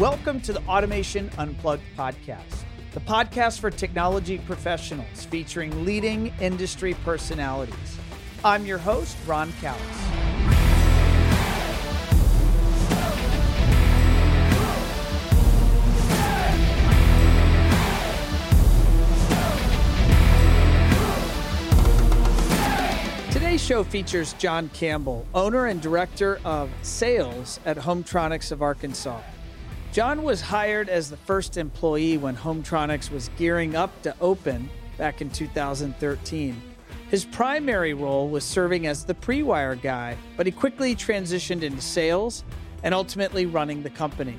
Welcome to the Automation Unplugged podcast, the podcast for technology professionals featuring leading industry personalities. I'm your host, Ron Callis. Today's show features John Campbell, owner and director of sales at Hometronics of Arkansas. John was hired as the first employee when Hometronics was gearing up to open back in 2013. His primary role was serving as the pre wire guy, but he quickly transitioned into sales and ultimately running the company.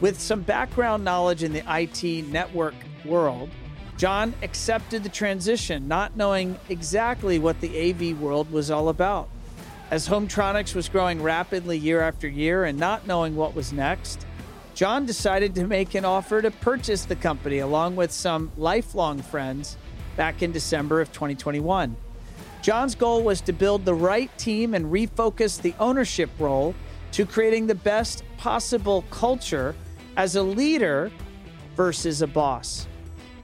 With some background knowledge in the IT network world, John accepted the transition, not knowing exactly what the AV world was all about. As Hometronics was growing rapidly year after year and not knowing what was next, John decided to make an offer to purchase the company along with some lifelong friends back in December of 2021. John's goal was to build the right team and refocus the ownership role to creating the best possible culture as a leader versus a boss.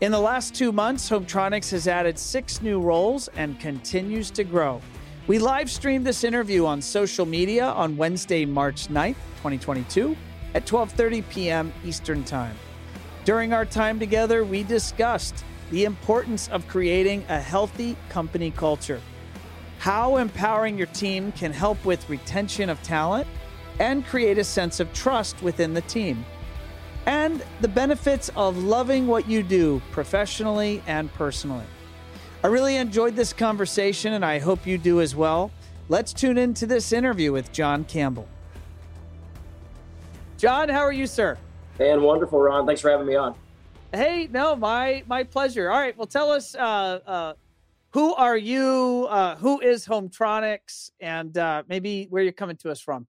In the last two months, Hometronics has added six new roles and continues to grow. We live streamed this interview on social media on Wednesday, March 9th, 2022 at 12:30 p.m. Eastern Time. During our time together, we discussed the importance of creating a healthy company culture, how empowering your team can help with retention of talent and create a sense of trust within the team, and the benefits of loving what you do professionally and personally. I really enjoyed this conversation and I hope you do as well. Let's tune into this interview with John Campbell. John, how are you, sir? And wonderful, Ron. Thanks for having me on. Hey, no, my my pleasure. All right, well, tell us uh, uh, who are you? Uh, who is Hometronics, and uh, maybe where you're coming to us from.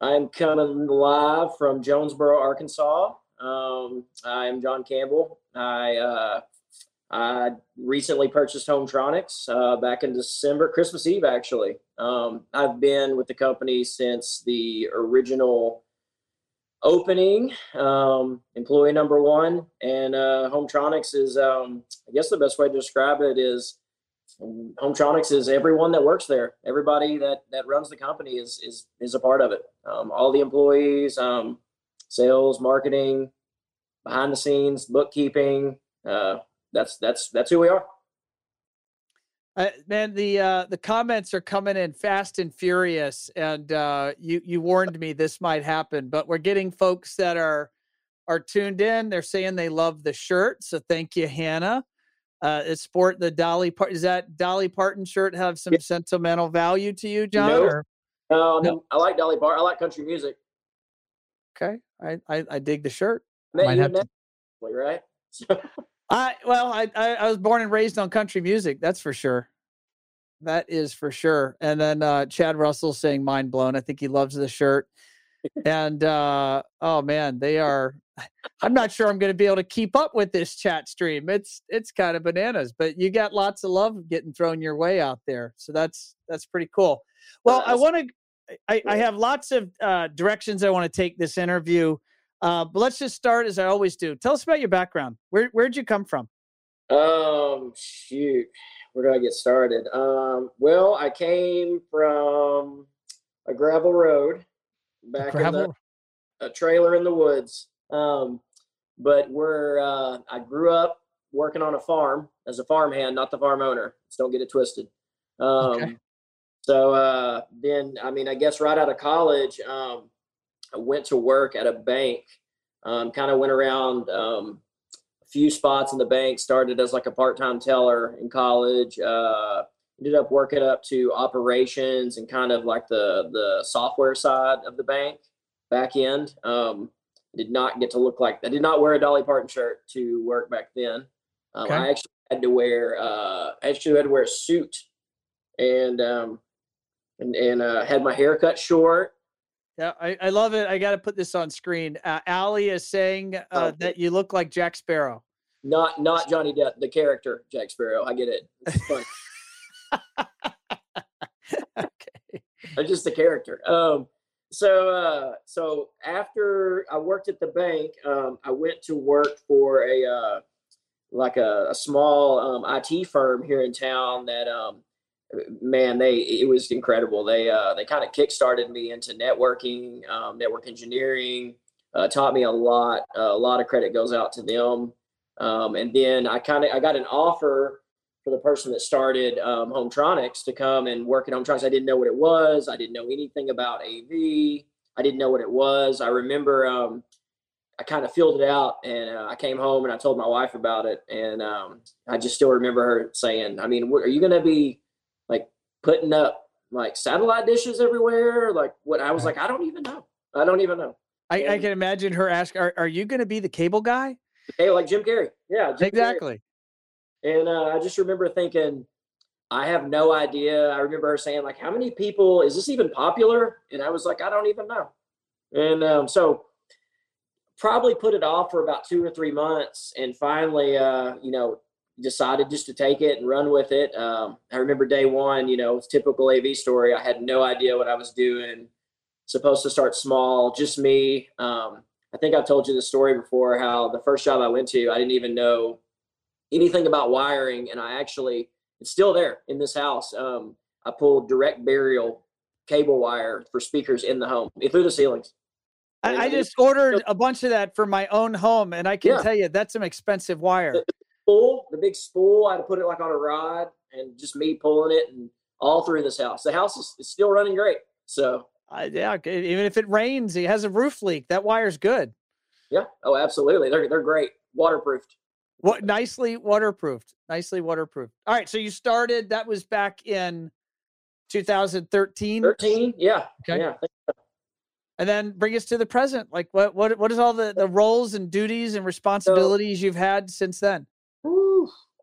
I'm coming live from Jonesboro, Arkansas. Um, I'm John Campbell. I uh, I recently purchased Hometronics uh, back in December, Christmas Eve, actually. Um, I've been with the company since the original opening, um, employee number one, and uh, Hometronics is, um, I guess the best way to describe it is Hometronics is everyone that works there. Everybody that that runs the company is is is a part of it. Um, all the employees, um, sales, marketing, behind the scenes, bookkeeping. Uh, that's that's that's who we are. Uh, man, the uh, the comments are coming in fast and furious, and uh, you you warned me this might happen, but we're getting folks that are are tuned in. They're saying they love the shirt, so thank you, Hannah. Uh, it's sport the Dolly Part. Is that Dolly Parton shirt have some yeah. sentimental value to you, John? Nope. Or? No, no, I like Dolly Parton. I like country music. Okay, I I, I dig the shirt. Might have to... right? I well, I, I, I was born and raised on country music. That's for sure. That is for sure. And then uh, Chad Russell saying "mind blown." I think he loves the shirt. and uh, oh man, they are. I'm not sure I'm going to be able to keep up with this chat stream. It's it's kind of bananas, but you got lots of love getting thrown your way out there, so that's that's pretty cool. Well, I want to. I, I have lots of uh, directions I want to take this interview. Uh, but let's just start as I always do. Tell us about your background. Where where'd you come from? Um, shoot, where do I get started? Um, well, I came from a gravel road back gravel. in the a trailer in the woods. Um, but we're uh, I grew up working on a farm as a farmhand, not the farm owner. Just don't get it twisted. Um, okay. So uh, then, I mean, I guess right out of college, um, I went to work at a bank, um, kind of went around um, a few spots in the bank, started as like a part time teller in college, uh, ended up working up to operations and kind of like the, the software side of the bank back end. Um, did not get to look like I did not wear a Dolly Parton shirt to work back then. Um, okay. I actually had to wear uh, I actually had to wear a suit and um, and, and uh, had my hair cut short yeah, I, I love it. I got to put this on screen. Uh, Allie is saying uh, oh. that you look like Jack Sparrow. Not not Johnny Depp, the character Jack Sparrow. I get it. It's funny. okay. Just the character. Um, so uh, so after I worked at the bank, um, I went to work for a uh, like a, a small um, IT firm here in town that um, man they it was incredible. They uh, they kind of kickstarted me into networking, um, network engineering, uh, taught me a lot. Uh, a lot of credit goes out to them. Um, and then I kind of I got an offer for the person that started um, Hometronics to come and work at Hometronics. I didn't know what it was. I didn't know anything about AV. I didn't know what it was. I remember um, I kind of filled it out and uh, I came home and I told my wife about it. And um, I just still remember her saying, I mean, are you going to be putting up like satellite dishes everywhere? Like what? I was like, I don't even know. I don't even know. I, I can imagine her ask, are, are you going to be the cable guy? Hey, like Jim Carrey. Yeah. Jim exactly. Carrey. And uh, I just remember thinking, I have no idea. I remember her saying, like, how many people is this even popular? And I was like, I don't even know. And um, so probably put it off for about two or three months and finally, uh, you know, decided just to take it and run with it. Um, I remember day one, you know, typical AV story. I had no idea what I was doing. Supposed to start small, just me. Um, I think I've told you the story before how the first job I went to, I didn't even know anything about wiring, and I actually it's still there in this house. Um, I pulled direct burial cable wire for speakers in the home through the ceilings. I, I just ordered a bunch of that for my own home, and I can yeah. tell you that's some expensive wire. Spool, the big spool, I had to put it like on a rod, and just me pulling it, and all through this house. The house is, is still running great. So uh, yeah, even if it rains, it has a roof leak. That wire's good. Yeah. Oh, absolutely. They're they're great, waterproofed. What nicely waterproofed. Nicely waterproofed. All right. So you started. That was back in 2013. 13. Yeah. Okay. Yeah. And then bring us to the present. Like what what what is all the the roles and duties and responsibilities so, you've had since then?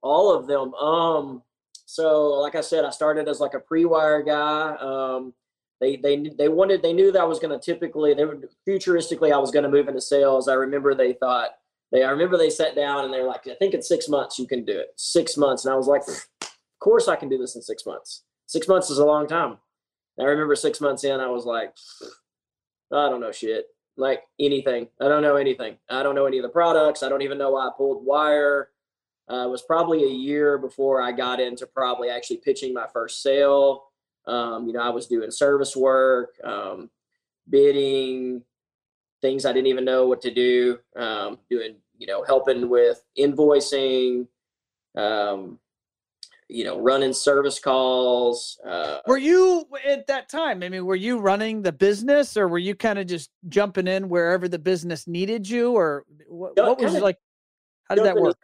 All of them. Um. So like I said, I started as like a pre-wire guy. Um. They they they wanted they knew that I was going to typically they were futuristically I was going to move into sales. I remember they thought they I remember they sat down and they were like, I think in six months you can do it. Six months. And I was like, of course I can do this in six months. Six months is a long time. And I remember six months in, I was like, I don't know shit. Like anything. I don't know anything. I don't know any of the products. I don't even know why I pulled wire. Uh, it was probably a year before I got into probably actually pitching my first sale. Um, you know, I was doing service work, um, bidding, things I didn't even know what to do, um, doing, you know, helping with invoicing, um, you know, running service calls. Uh, were you at that time? I mean, were you running the business or were you kind of just jumping in wherever the business needed you or what, what was like? How did that work?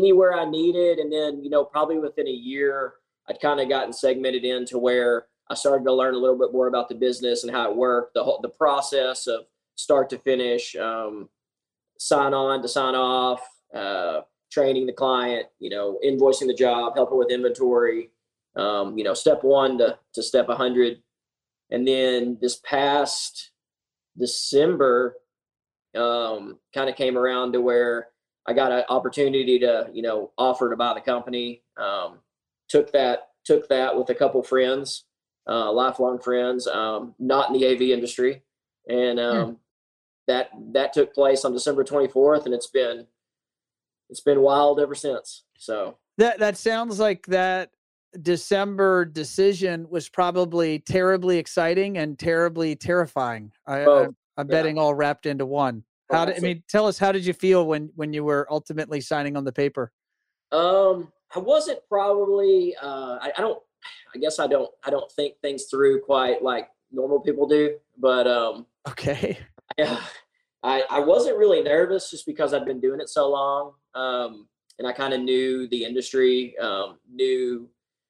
Anywhere I needed. And then, you know, probably within a year, I'd kind of gotten segmented into where I started to learn a little bit more about the business and how it worked, the whole, the process of start to finish, um, sign on to sign off, uh, training the client, you know, invoicing the job, helping with inventory, um, you know, step one to, to step 100. And then this past December, um, kind of came around to where I got an opportunity to, you know, offer to buy the company. Um, took that, took that with a couple friends, uh, lifelong friends, um, not in the AV industry. And, hmm. um, that that took place on December 24th, and it's been it's been wild ever since. So that that sounds like that December decision was probably terribly exciting and terribly terrifying. I, oh, am betting all wrapped into one. How did I mean? Tell us how did you feel when when you were ultimately signing on the paper? Um, I wasn't probably. Uh, I, I don't. I guess I don't. I don't think things through quite like normal people do. But um, okay. Yeah, I, I wasn't really nervous just because I'd been doing it so long. Um, and I kind of knew the industry, um, knew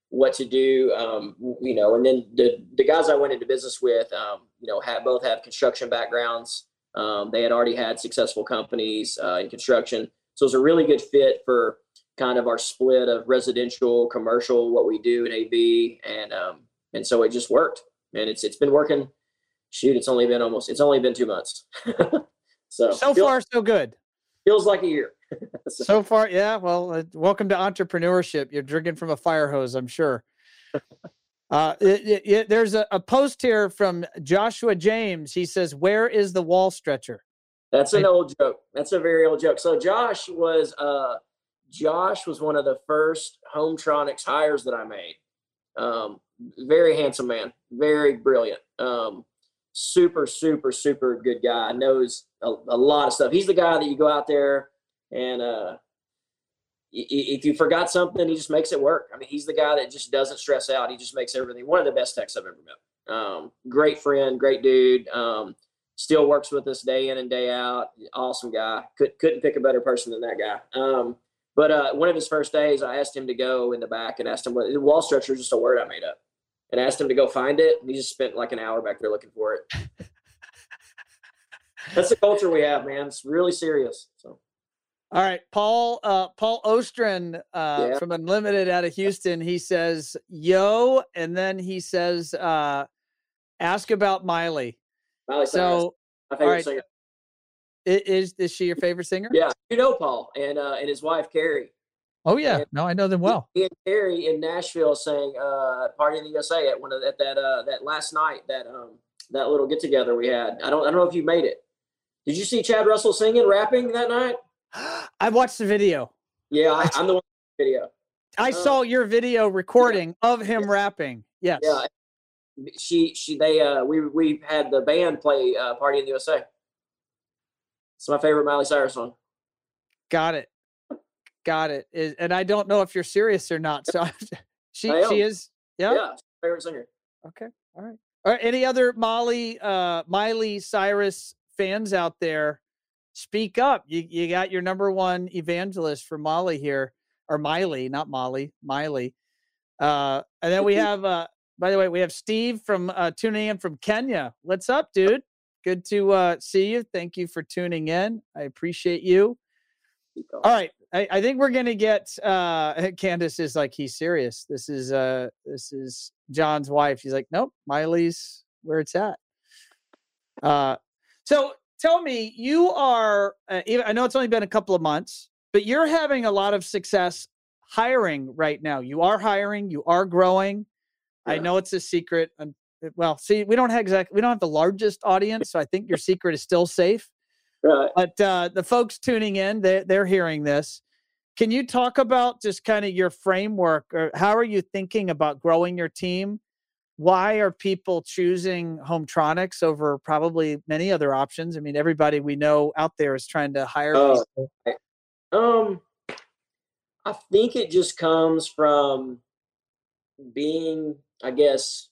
what to do, um, you know, and then the, the guys I went into business with, um, you know, had both have construction backgrounds. Um, they had already had successful companies uh, in construction. So it was a really good fit for kind of our split of residential, commercial, what we do in AV. And, um, and so it just worked and it's, it's been working shoot, it's only been almost it's only been two months. so so feels, far so good. Feels like a year. so. so. far, yeah. Well, uh, welcome to entrepreneurship. You're drinking from a fire hose, I'm sure. Uh, it, it, there's a, a, post here from Joshua James. He says, "Where is the wall stretcher?" That's an old joke. That's a very old joke. So Josh was uh, Josh was one of the first Hometronics hires that I made. Um, very handsome man, very brilliant. Um, super, super, super good guy. Knows a, a, lot of stuff. He's the guy that you go out there and uh, if you forgot something, he just makes it work. I mean, he's the guy that just doesn't stress out. He just makes everything. One of the best techs I've ever met. Um, great friend, great dude. Um, still works with us day in and day out. Awesome guy. Could, couldn't pick a better person than that guy. Um, but uh, one of his first days, I asked him to go in the back and asked him what wall stretcher is just a word I made up, and asked him to go find it. And he just spent like an hour back there looking for it. That's the culture we have, man. It's really serious. So. All right, Paul. Uh, Paul Ostrin uh, yeah. from Unlimited out of Houston. He says, "Yo," and then he says, uh, "Ask about Miley." Miley so, my favorite right. singer. Is is she your favorite singer? Yeah, you know Paul and uh, and his wife Carrie. Oh yeah, and no, I know them well. He and Carrie in Nashville sang uh, "Party in the USA" at one of at that uh, that last night that um that little get together we had. I don't I don't know if you made it. Did you see Chad Russell singing, rapping that night? I watched the video. Yeah, I, am the one video. I uh, saw your video recording yeah. of him yeah. rapping. Yes. Yeah. She she they uh we we had the band play uh, "Party in the USA." It's my favorite Miley Cyrus song. Got it. Got it. And I don't know if you're serious or not. So she she is. Yeah. Yeah. Favorite singer. Okay. All right. All right. Any other Molly uh Miley Cyrus fans out there? Speak up. You you got your number one evangelist for Molly here, or Miley, not Molly, Miley. Uh, and then we have uh by the way, we have Steve from uh tuning in from Kenya. What's up, dude? Good to uh, see you. Thank you for tuning in. I appreciate you. All right. I, I think we're gonna get uh Candace is like he's serious. This is uh this is John's wife. She's like, nope, Miley's where it's at. Uh so tell me, you are uh, I know it's only been a couple of months, but you're having a lot of success hiring right now. You are hiring, you are growing. Yeah. I know it's a secret well, see, we don't have exactly we don't have the largest audience, so I think your secret is still safe. Right. But uh, the folks tuning in, they they're hearing this. Can you talk about just kind of your framework, or how are you thinking about growing your team? Why are people choosing Hometronics over probably many other options? I mean, everybody we know out there is trying to hire uh. Um, I think it just comes from being, I guess,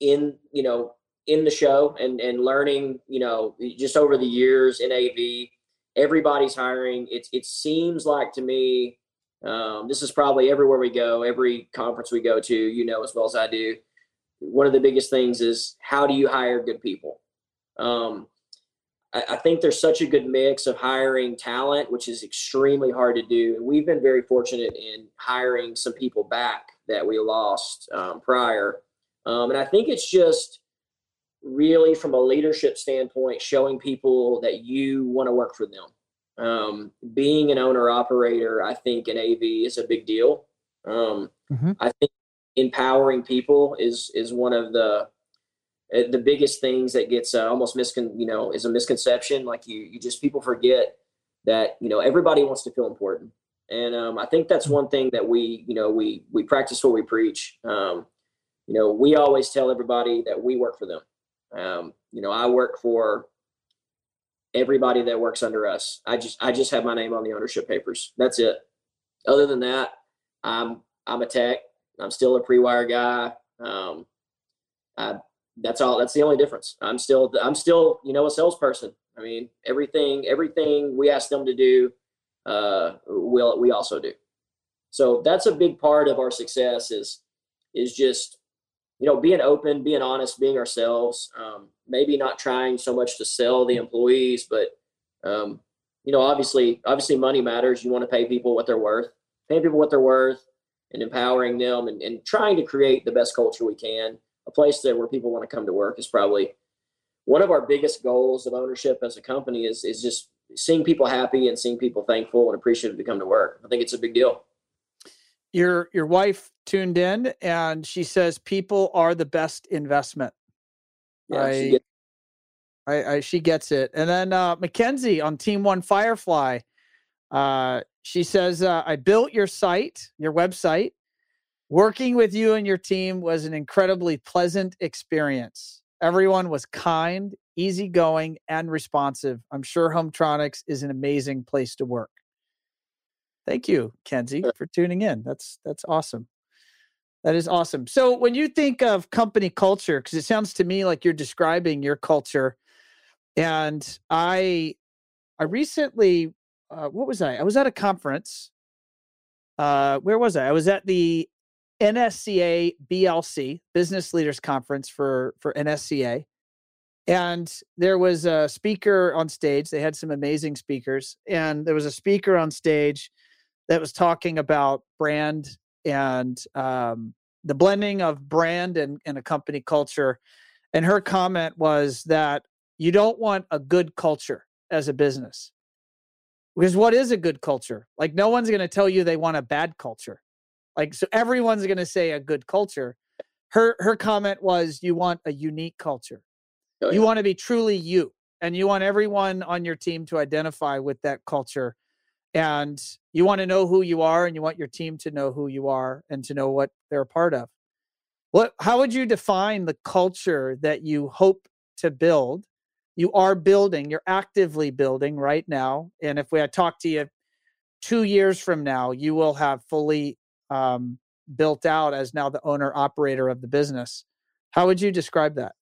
in you know in the show and and learning you know just over the years in AV everybody's hiring it it seems like to me um, this is probably everywhere we go every conference we go to you know as well as I do one of the biggest things is how do you hire good people um, I, I think there's such a good mix of hiring talent which is extremely hard to do and we've been very fortunate in hiring some people back that we lost um, prior um, and I think it's just really from a leadership standpoint, showing people that you want to work for them. Um, being an owner operator, I think in AV is a big deal. Um, mm-hmm. I think empowering people is is one of the eh, the biggest things that gets uh, almost miscon you know is a misconception. Like you you just people forget that you know everybody wants to feel important, and um, I think that's mm-hmm. one thing that we you know we we practice what we preach. Um, you know, we always tell everybody that we work for them. Um, you know, I work for everybody that works under us. I just I just have my name on the ownership papers. That's it. Other than that, I'm I'm a tech. I'm still a pre-wire guy. Um, I, that's all. That's the only difference. I'm still I'm still you know a salesperson. I mean everything everything we ask them to do, uh, we'll we also do. So that's a big part of our success is is just you know, being open, being honest, being ourselves. Um, maybe not trying so much to sell the employees, but um, you know, obviously, obviously, money matters. You want to pay people what they're worth, paying people what they're worth, and empowering them, and, and trying to create the best culture we can. A place that where people want to come to work is probably one of our biggest goals of ownership as a company. Is is just seeing people happy and seeing people thankful and appreciative to come to work. I think it's a big deal. your your wife tuned in and she says people are the best investment. Yeah, I, she, gets- I, I, she gets it. And then uh, Mackenzie on Team One Firefly, uh, she says, uh, "I built your site, your website. Working with you and your team was an incredibly pleasant experience. Everyone was kind, easygoing, and responsive. I'm sure Hometronics is an amazing place to work." Thank you, Kenzie, for tuning in. That's that's awesome. That is awesome. So when you think of company culture, because it sounds to me like you're describing your culture, and I, I recently, uh, what was I? I was at a conference. Uh, where was I? I was at the NSCA BLC Business Leaders Conference for for NSCA, and there was a speaker on stage. They had some amazing speakers, and there was a speaker on stage that was talking about brand and um, the blending of brand and, and a company culture. And her comment was that you don't want a good culture as a business. Because what is a good culture? Like, no one's going to tell you they want a bad culture. Like, so everyone's going to say a good culture. Her her comment was, you want a unique culture. Oh, yeah. You want to be truly you, and you want everyone on your team to identify with that culture and you want to know who you are and you want your team to know who you are and to know what they're a part of what how would you define the culture that you hope to build you are building you're actively building right now and if we had talked to you two years from now you will have fully um, built out as now the owner operator of the business how would you describe that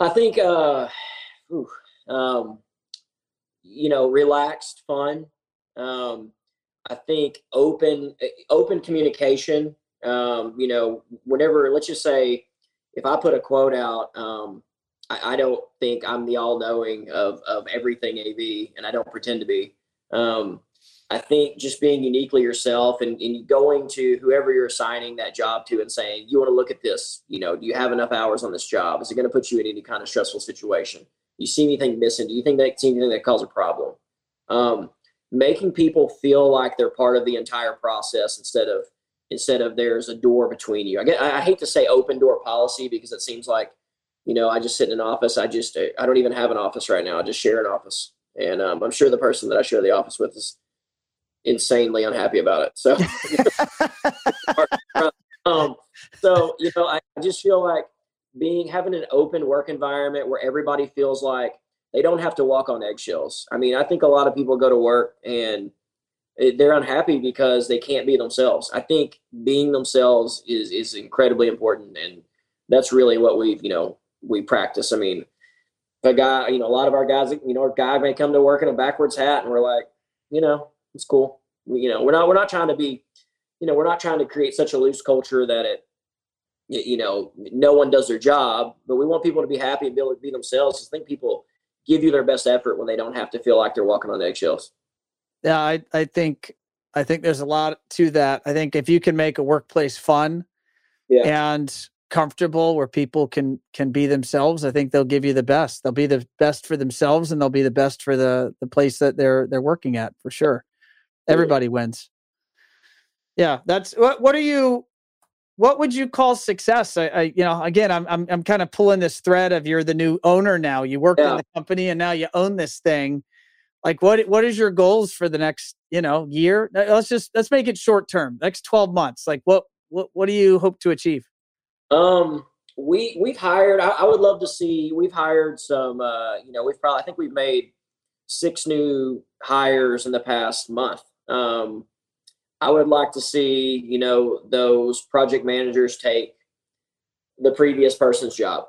i think uh um, you know relaxed fun um, I think open eh, open communication. Um, you know, whenever let's just say if I put a quote out, um, I, I, don't think I'm the all knowing of of everything AV, and I don't pretend to be. Um, I think just being uniquely yourself and, and going to whoever you're assigning that job to and saying, you want to look at this, you know, do you have enough hours on this job? Is it going to put you in any kind of stressful situation? Do you see anything missing? Do you think that see anything that causes a problem? Um, making people feel like they're part of the entire process instead of instead of there's a door between you. I get I hate to say open door policy because it seems like you know I just sit in an office. I just I don't even have an office right now. I just share an office, and um, I'm sure the person that I share the office with is insanely unhappy about it. So, um, so you know I just feel like being having an open work environment where everybody feels like they don't have to walk on eggshells. I mean, I think a lot of people go to work and they're unhappy because they can't be themselves. I think being themselves is is incredibly important, and that's really what we've, you know we practice. I mean, a guy, you know, a lot of our guys, you know, a guy may come to work in a backwards hat, and we're like, you know, it's cool. We, you know, we're not we're not trying to be, you know, we're not trying to create such a loose culture that it, you know, no one does their job. But we want people to be happy and be able to be themselves. I think people give you their best effort when they don't have to feel like they're walking on eggshells. Yeah, I, I think I think there's a lot to that. I think if you can make a workplace fun yeah. and comfortable where people can can be themselves, I think they'll give you the best. They'll be the best for themselves and they'll be the best for the the place that they're they're working at for sure. Everybody wins. Yeah, that's what what are you what would you call success? I, I, you know, again, I'm, I'm, I'm kind of pulling this thread of you're the new owner now. You work yeah. in the company and now you own this thing. Like, what, what is your goals for the next, you know, year? Let's just let's make it short term. Next twelve months. Like, what, what, what do you hope to achieve? Um, we we've hired. I, I would love to see. We've hired some. Uh, you know, we've probably. I think we've made six new hires in the past month. Um, I would like to see, you know, those project managers take the previous person's job.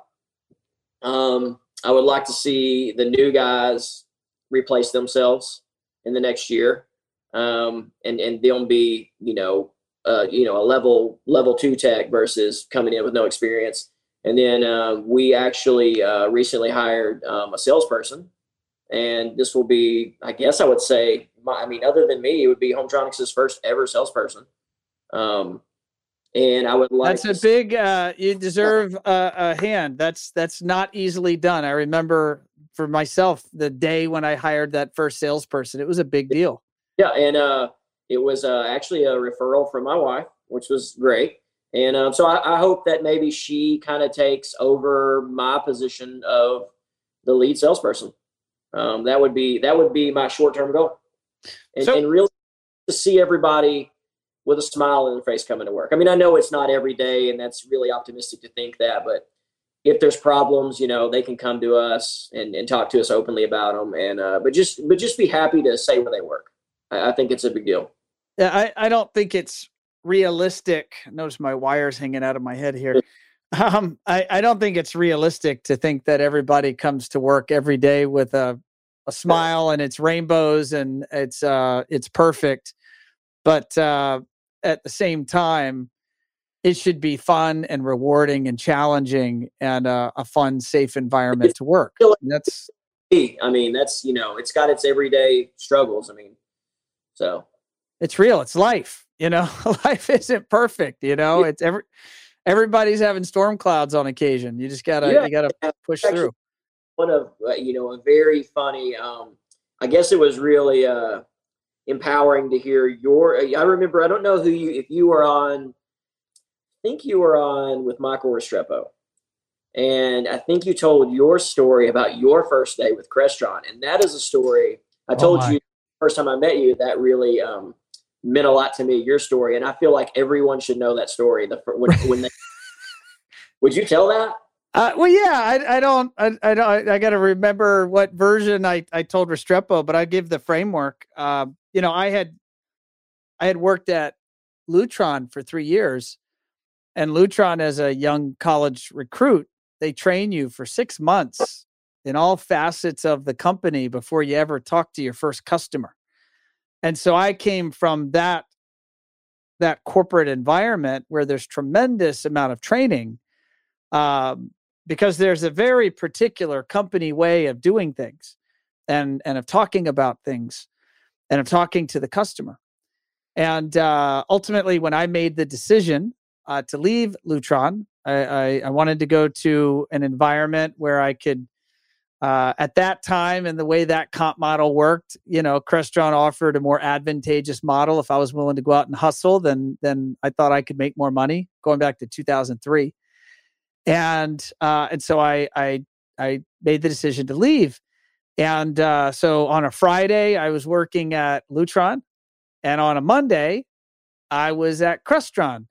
Um, I would like to see the new guys replace themselves in the next year, um, and and them be, you know, uh, you know, a level level two tech versus coming in with no experience. And then uh, we actually uh, recently hired um, a salesperson and this will be, I guess, I would say, my, I mean, other than me, it would be Hometronics' first ever salesperson. Um, and I would like. That's a big. Uh, you deserve a, a hand. That's that's not easily done. I remember for myself the day when I hired that first salesperson. It was a big deal. Yeah, and uh, It was uh, actually a referral from my wife, which was great. And um, so I, I, hope that maybe she kind of takes over my position of the lead salesperson. Um, that would be that would be my short term goal, and, so, and really to see everybody with a smile on their face coming to work. I mean, I know it's not every day, and that's really optimistic to think that, but if there's problems, you know, they can come to us and, and talk to us openly about them. And uh, but just but just be happy to say where they work. I, I think it's a big deal. Yeah, I, I don't think it's realistic. Notice my wires hanging out of my head here. Um, I, I don't think it's realistic to think that everybody comes to work every day with a, a smile and it's rainbows and it's uh it's perfect. But uh, at the same time, it should be fun and rewarding and challenging and uh, a fun, safe environment to work. And that's. I mean, that's you know, it's got its everyday struggles. I mean, so it's real. It's life. You know, life isn't perfect. You know, it's every everybody's having storm clouds on occasion. You just gotta yeah. you gotta push through. One of uh, you know a very funny. um I guess it was really uh empowering to hear your. I remember. I don't know who you if you were on. I think you were on with Michael Restrepo. And I think you told your story about your first day with Crestron. And that is a story I oh told oh you first time I met you that really um, meant a lot to me. Your story, and I feel like everyone should know that story. The when, when they, would you tell that? Uh, well, yeah, I, I don't, I, I don't, I got to remember what version I, I told Restrepo, but I give the framework. Uh, you know, I had, I had worked at Lutron for three years, and Lutron as a young college recruit, they train you for six months in all facets of the company before you ever talk to your first customer. And so I came from that that corporate environment where there's tremendous amount of training um, because there's a very particular company way of doing things and and of talking about things and of talking to the customer. And uh, ultimately when i made the decision uh, to leave lutron I, I, I wanted to go to an environment where i could uh, at that time and the way that comp model worked, you know, Crestron offered a more advantageous model. If I was willing to go out and hustle, then then I thought I could make more money. Going back to 2003, and uh, and so I I I made the decision to leave. And uh, so on a Friday, I was working at Lutron, and on a Monday, I was at Crestron.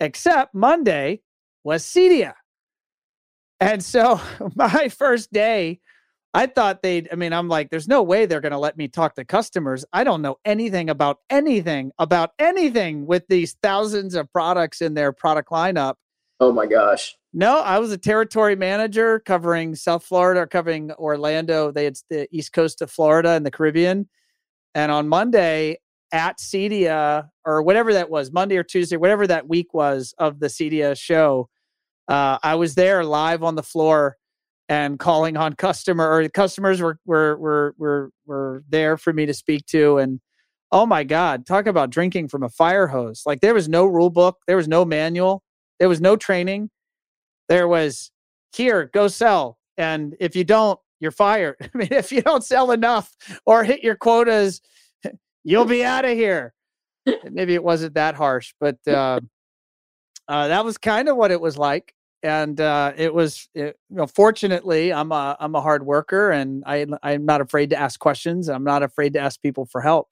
Except Monday was Cedia. And so my first day, I thought they'd, I mean, I'm like, there's no way they're going to let me talk to customers. I don't know anything about anything, about anything with these thousands of products in their product lineup. Oh my gosh. No, I was a territory manager covering South Florida, covering Orlando. They had the east coast of Florida and the Caribbean. And on Monday at Cedia, or whatever that was, Monday or Tuesday, whatever that week was of the Cedia show, uh, I was there live on the floor and calling on customer or customers were were were were were there for me to speak to. And oh my god talk about drinking from a fire hose. Like there was no rule book there was no manual there was no training. There was here go sell. And if you don't you're fired. I mean if you don't sell enough or hit your quotas you'll be out of here. Maybe it wasn't that harsh but uh, uh, that was kind of what it was like and uh, it was it, you know fortunately i'm a i'm a hard worker and i i'm not afraid to ask questions i'm not afraid to ask people for help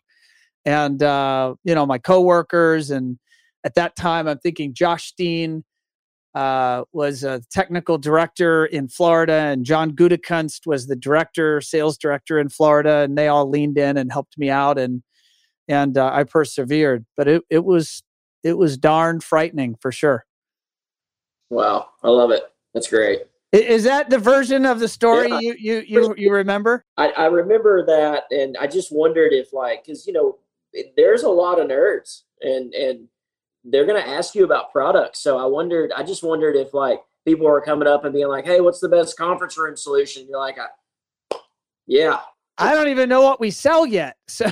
and uh, you know my coworkers and at that time i'm thinking josh steen uh, was a technical director in Florida, and John Gutekunst was the director, sales director in Florida, and they all leaned in and helped me out, and and uh, I persevered. But it it was it was darn frightening for sure. Wow, I love it. That's great. Is that the version of the story yeah. you, you you you remember? I, I remember that, and I just wondered if like because you know there's a lot of nerds, and and they're gonna ask you about products. So I wondered, I just wondered if like people were coming up and being like, "Hey, what's the best conference room solution?" You're like, "Yeah." I don't even know what we sell yet. So.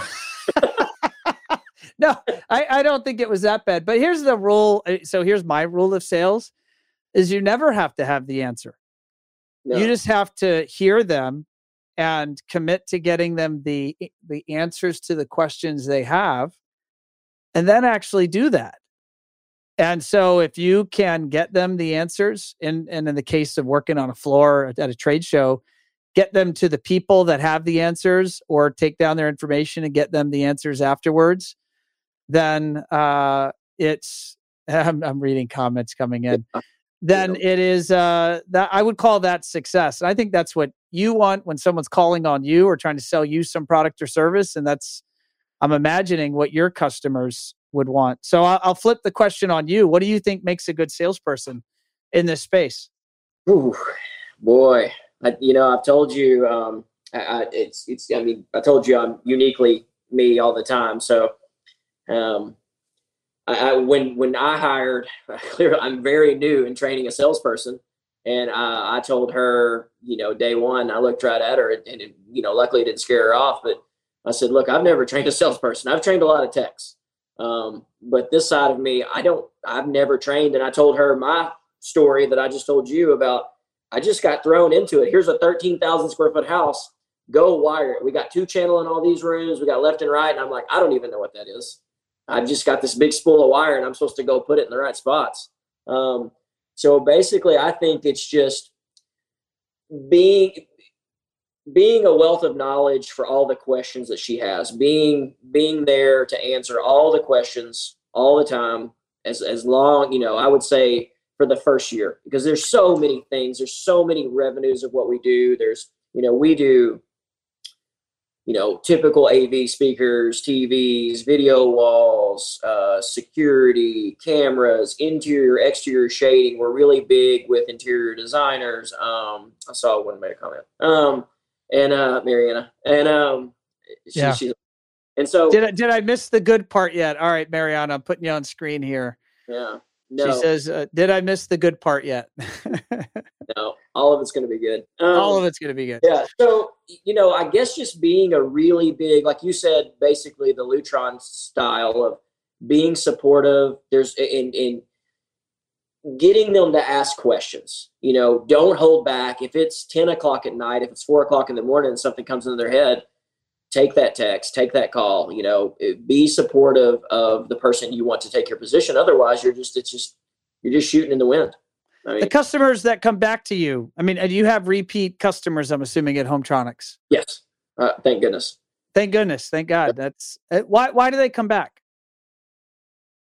no, I, I don't think it was that bad. But here's the rule. Uh, so here's my rule of sales is you never have to have the answer. No. You just have to hear them and commit to getting them the the answers to the questions they have and then actually do that. And so if you can get them the answers, and, and in the case of working on a floor at a trade show, get them to the people that have the answers or take down their information and get them the answers afterwards, then uh, it's I'm, I'm reading comments coming in. Then it is uh, that I would call that success. And I think that's what you want when someone's calling on you or trying to sell you some product or service. And that's I'm imagining what your customers would want. So I'll, I'll flip the question on you. What do you think makes a good salesperson in this space? Ooh, boy, I, you know, I've told you, um, I, I, it's, it's, I mean, I told you I'm uniquely me all the time. So, um, I, I when, when I hired, clearly I'm very new in training a salesperson. And uh, I told her, you know, day one, I looked right at her and, and it, you know, luckily it didn't scare her off, but I said, look, I've never trained a salesperson. I've trained a lot of techs. Um, but this side of me, I don't, I've never trained. And I told her my story that I just told you about I just got thrown into it. Here's a 13,000 square foot house. Go wire it. We got two channel in all these rooms. We got left and right. And I'm like, I don't even know what that is. I just got this big spool of wire and I'm supposed to go put it in the right spots. Um, so basically, I think it's just being being a wealth of knowledge for all the questions that she has, being being there to answer all the questions all the time, as as long you know. I would say for the first year because there's so many things there's so many revenues of what we do there's you know we do you know typical av speakers tvs video walls uh, security cameras interior exterior shading. We're really big with interior designers. Um, i saw one made a comment. Um, and uh, mariana. And um, she, yeah. She, and so did I, did I miss the good part yet? All right mariana i'm putting you on screen here. Yeah. No. She says, uh, "Did I miss the good part yet?" no, all of it's going to be good. Um, all of it's going to be good. Yeah. So you know, I guess just being a really big, like you said, basically the Lutron style of being supportive. There's in in getting them to ask questions. You know, don't hold back. If it's ten o'clock at night, if it's four o'clock in the morning, and something comes into their head, take that text, take that call, you know, be supportive of the person you want to take your position. Otherwise, you're just, it's just, you're just shooting in the wind. I mean, the customers that come back to you, I mean, do you have repeat customers, I'm assuming, at Hometronics? Yes. Uh, thank goodness. Thank goodness. Thank God. That's uh, why, why do they come back?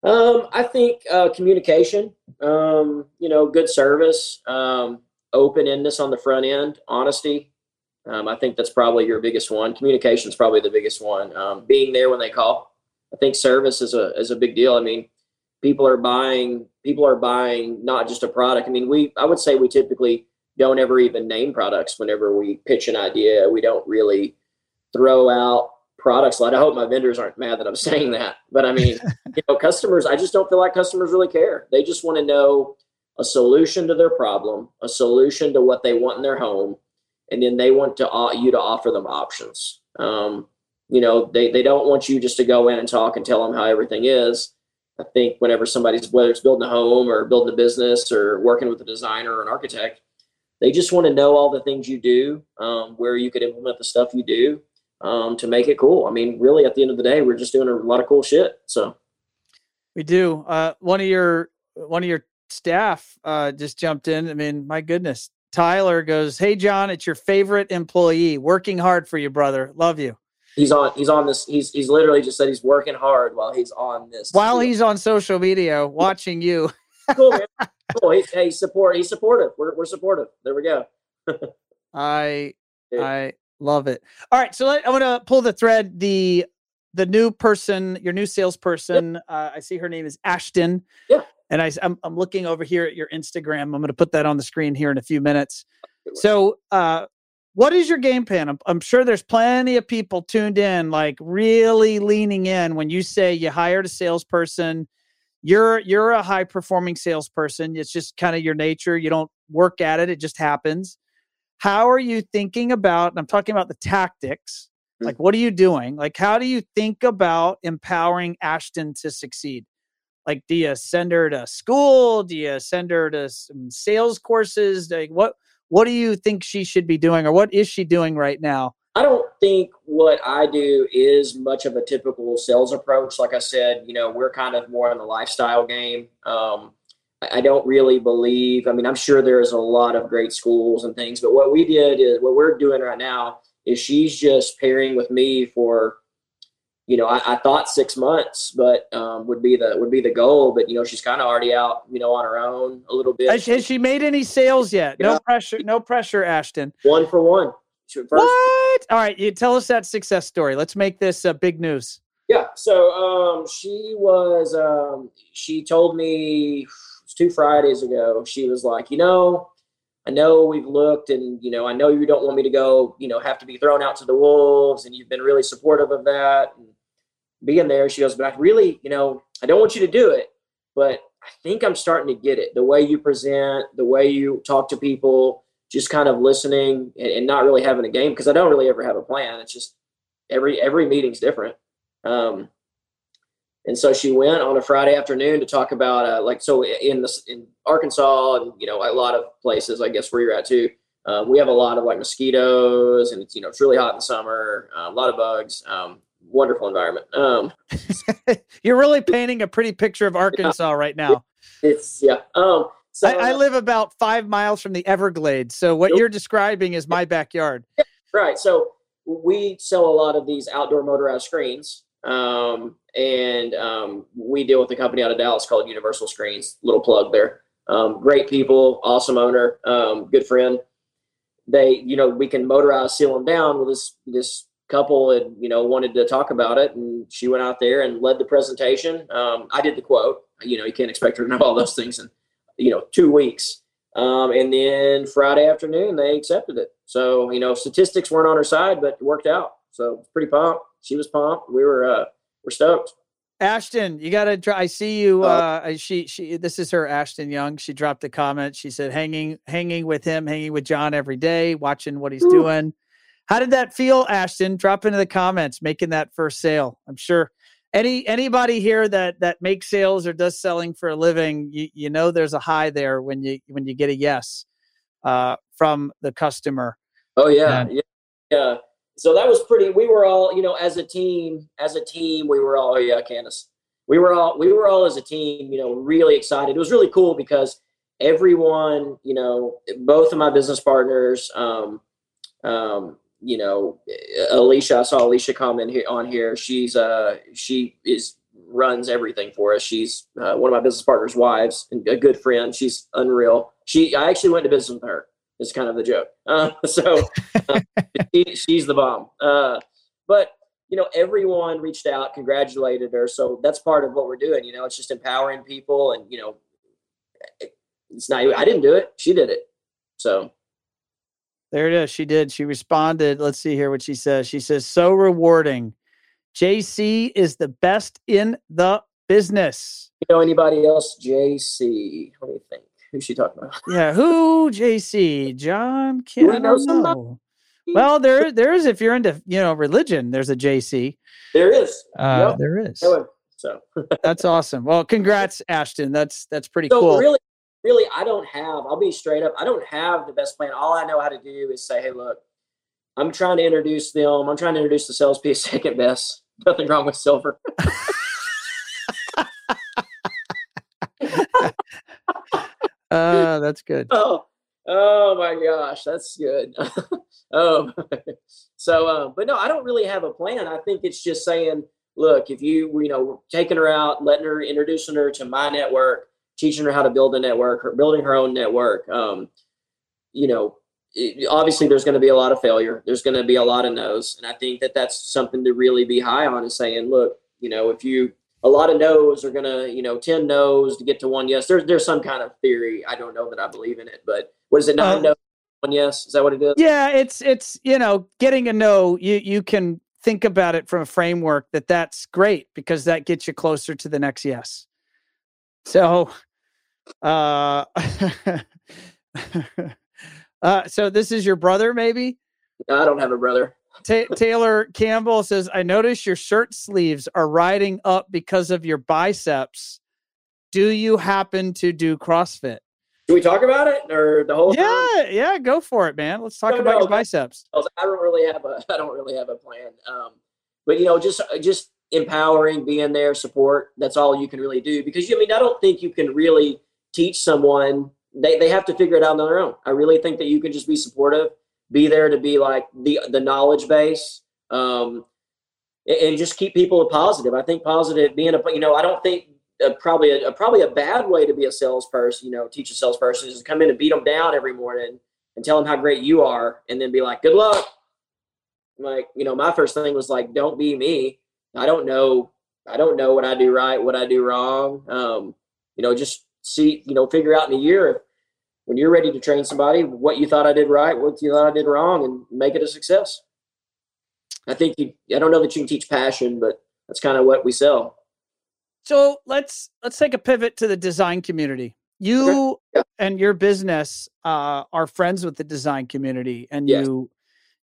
Um, I think uh, communication, um, you know, good service, um, open-endedness on the front end, honesty, um, I think that's probably your biggest one. Communication is probably the biggest one. Um, being there when they call. I think service is a is a big deal. I mean, people are buying people are buying not just a product. I mean, we I would say we typically don't ever even name products whenever we pitch an idea. We don't really throw out products. Like I hope my vendors aren't mad that I'm saying that, but I mean, you know, customers. I just don't feel like customers really care. They just want to know a solution to their problem, a solution to what they want in their home and then they want to uh, you to offer them options. Um, you know, they, they don't want you just to go in and talk and tell them how everything is. I think whenever somebody's whether it's building a home or building a business or working with a designer or an architect, they just want to know all the things you do, um, where you could implement the stuff you do um, to make it cool. I mean, really, at the end of the day, we're just doing a lot of cool shit. So we do. Uh, one of your one of your staff uh, just jumped in. I mean, my goodness, Tyler goes, "Hey John, it's your favorite employee. Working hard for you, brother. Love you." He's on. He's on this. He's he's literally just said he's working hard while he's on this. While he's on social media watching you. cool, man. Cool. He, hey, support. He's supportive. We're we're supportive. There we go. I yeah. I love it. All right, so let, I'm gonna pull the thread. The the new person, your new salesperson. Yep. Uh, I see her name is Ashton. Yeah. And I, I'm, I'm looking over here at your Instagram. I'm going to put that on the screen here in a few minutes. So, uh, what is your game plan? I'm, I'm, sure there's plenty of people tuned in, like really leaning in when you say you hired a salesperson. You're you're a high performing salesperson. It's just kind of your nature. You don't work at it; it just happens. How are you thinking about? I'm talking about the tactics. Mm. Like, what are you doing? Like, how do you think about empowering Ashton to succeed? Like, do you send her to school? Do you send her to some sales courses? Like, what what do you think she should be doing, or what is she doing right now? I don't think what I do is much of a typical sales approach. Like I said, you know, we're kind of more in the lifestyle game. Um, I don't really believe. I mean, I'm sure there's a lot of great schools and things, but what we did is what we're doing right now is she's just pairing with me for you know, I, I, thought six months, but um, would be the would be the goal. But you know, she's kind of already out, you know, on her own a little bit. Has, has she made any sales yet? Yeah. No pressure, no pressure, Ashton. One for one. What? All right, you tell us that success story. Let's make this uh, big news. Yeah. So um, she was. Um, she told me two Fridays ago. She was like, you know, I know we've looked and, you know, I know you don't want me to go, you know, have to be thrown out to the wolves and you've been really supportive of that. And being there, she goes, but I really, you know, I don't want you to do it, but I think I'm starting to get it. The way you present, the way you talk to people, just kind of listening and, and not really having a game because I don't really ever have a plan. It's just every every meeting's different. Um, and so she went on a Friday afternoon to talk about uh, like so in the in Arkansas and you know a lot of places I guess where you're at too. Um, we have a lot of like mosquitoes and it's you know it's really hot in the summer, uh, a lot of bugs. Um, wonderful environment. Um, you're really painting a pretty picture of Arkansas yeah. right now. It's yeah. Um, so I, I, live about five miles from the Everglades, so what you're describing is my backyard. Right. So we sell a lot of these outdoor motorized screens. Um, and um, we deal with a company out of Dallas called Universal Screens. Little plug there. Um, great people, awesome owner, um, good friend. They, you know, we can motorize, seal them down. with this this couple had, you know, wanted to talk about it, and she went out there and led the presentation. Um, I did the quote. You know, you can't expect her to know all those things in, you know, two weeks. Um, and then Friday afternoon, they accepted it. So, you know, statistics weren't on her side, but it worked out. So, pretty pumped. She was pumped. We were uh, we're stoked. Ashton, you got to try. I see you. Oh. Uh, she, she, this is her, Ashton Young. She dropped a comment. She said, hanging, hanging with him, hanging with John every day, watching what he's Ooh. doing. How did that feel, Ashton? Drop into the comments, making that first sale. I'm sure any anybody here that that makes sales or does selling for a living, you, you know there's a high there when you when you get a yes uh, from the customer. Oh yeah, yeah, yeah so that was pretty. We were all, you know, as a team, as a team, we were all, oh yeah, Candace, we were all, we were all as a team, you know, really excited. It was really cool because everyone, you know, both of my business partners, um, um, you know, Alicia, I saw Alicia comment here on here. She's, uh, she is runs everything for us. She's uh, one of my business partners' wives and a good friend. She's unreal. She, I actually went to business with her is kind of the joke. Uh, so uh, she, she's the bomb. Uh, but you know, everyone reached out, congratulated her. So that's part of what we're doing. You know, it's just empowering people, and you know, it's not. I didn't do it; she did it. So there it is. She did. She responded. Let's see here what she says. She says, "So rewarding. JC is the best in the business." You know anybody else? JC. What do you think? Who's she talking about? Yeah, who? JC John? I don't know. Well, there there is if you're into you know religion, there's a JC. There is. Uh, yep. There is. So that's awesome. Well, congrats, Ashton. That's that's pretty so cool. Really, really, I don't have. I'll be straight up. I don't have the best plan. All I know how to do is say, hey, look, I'm trying to introduce them. I'm trying to introduce the sales piece second best. Nothing wrong with silver. Uh, that's good. Oh, oh my gosh, that's good. um, so, um, but no, I don't really have a plan. I think it's just saying, look, if you, you know, taking her out, letting her, introducing her to my network, teaching her how to build a network, or building her own network. Um, you know, it, obviously there's going to be a lot of failure. There's going to be a lot of no's, and I think that that's something to really be high on. Is saying, look, you know, if you a lot of no's are gonna, you know, ten no's to get to one yes. There's there's some kind of theory. I don't know that I believe in it, but what is it? Nine uh, no, one yes. Is that what it is? Yeah, it's it's you know, getting a no. You you can think about it from a framework that that's great because that gets you closer to the next yes. So, uh, uh, so this is your brother, maybe? I don't have a brother. Taylor Campbell says, I notice your shirt sleeves are riding up because of your biceps. Do you happen to do CrossFit? Should we talk about it or the whole? Yeah, time? yeah, go for it, man. Let's talk no, about no, your biceps. I don't really have a I don't really have a plan. Um, but you know, just just empowering, being there, support. That's all you can really do because I mean, I don't think you can really teach someone. They they have to figure it out on their own. I really think that you can just be supportive, be there to be like the the knowledge base. Um, and just keep people positive. I think positive being a you know I don't think a, probably a, a, probably a bad way to be a salesperson, you know, teach a salesperson is to come in and beat them down every morning and tell them how great you are, and then be like, "Good luck." Like, you know, my first thing was like, "Don't be me." I don't know. I don't know what I do right, what I do wrong. Um, you know, just see, you know, figure out in a year when you're ready to train somebody what you thought I did right, what you thought I did wrong, and make it a success. I think you. I don't know that you can teach passion, but that's kind of what we sell. So let's let's take a pivot to the design community. You yeah. and your business uh, are friends with the design community, and yes. you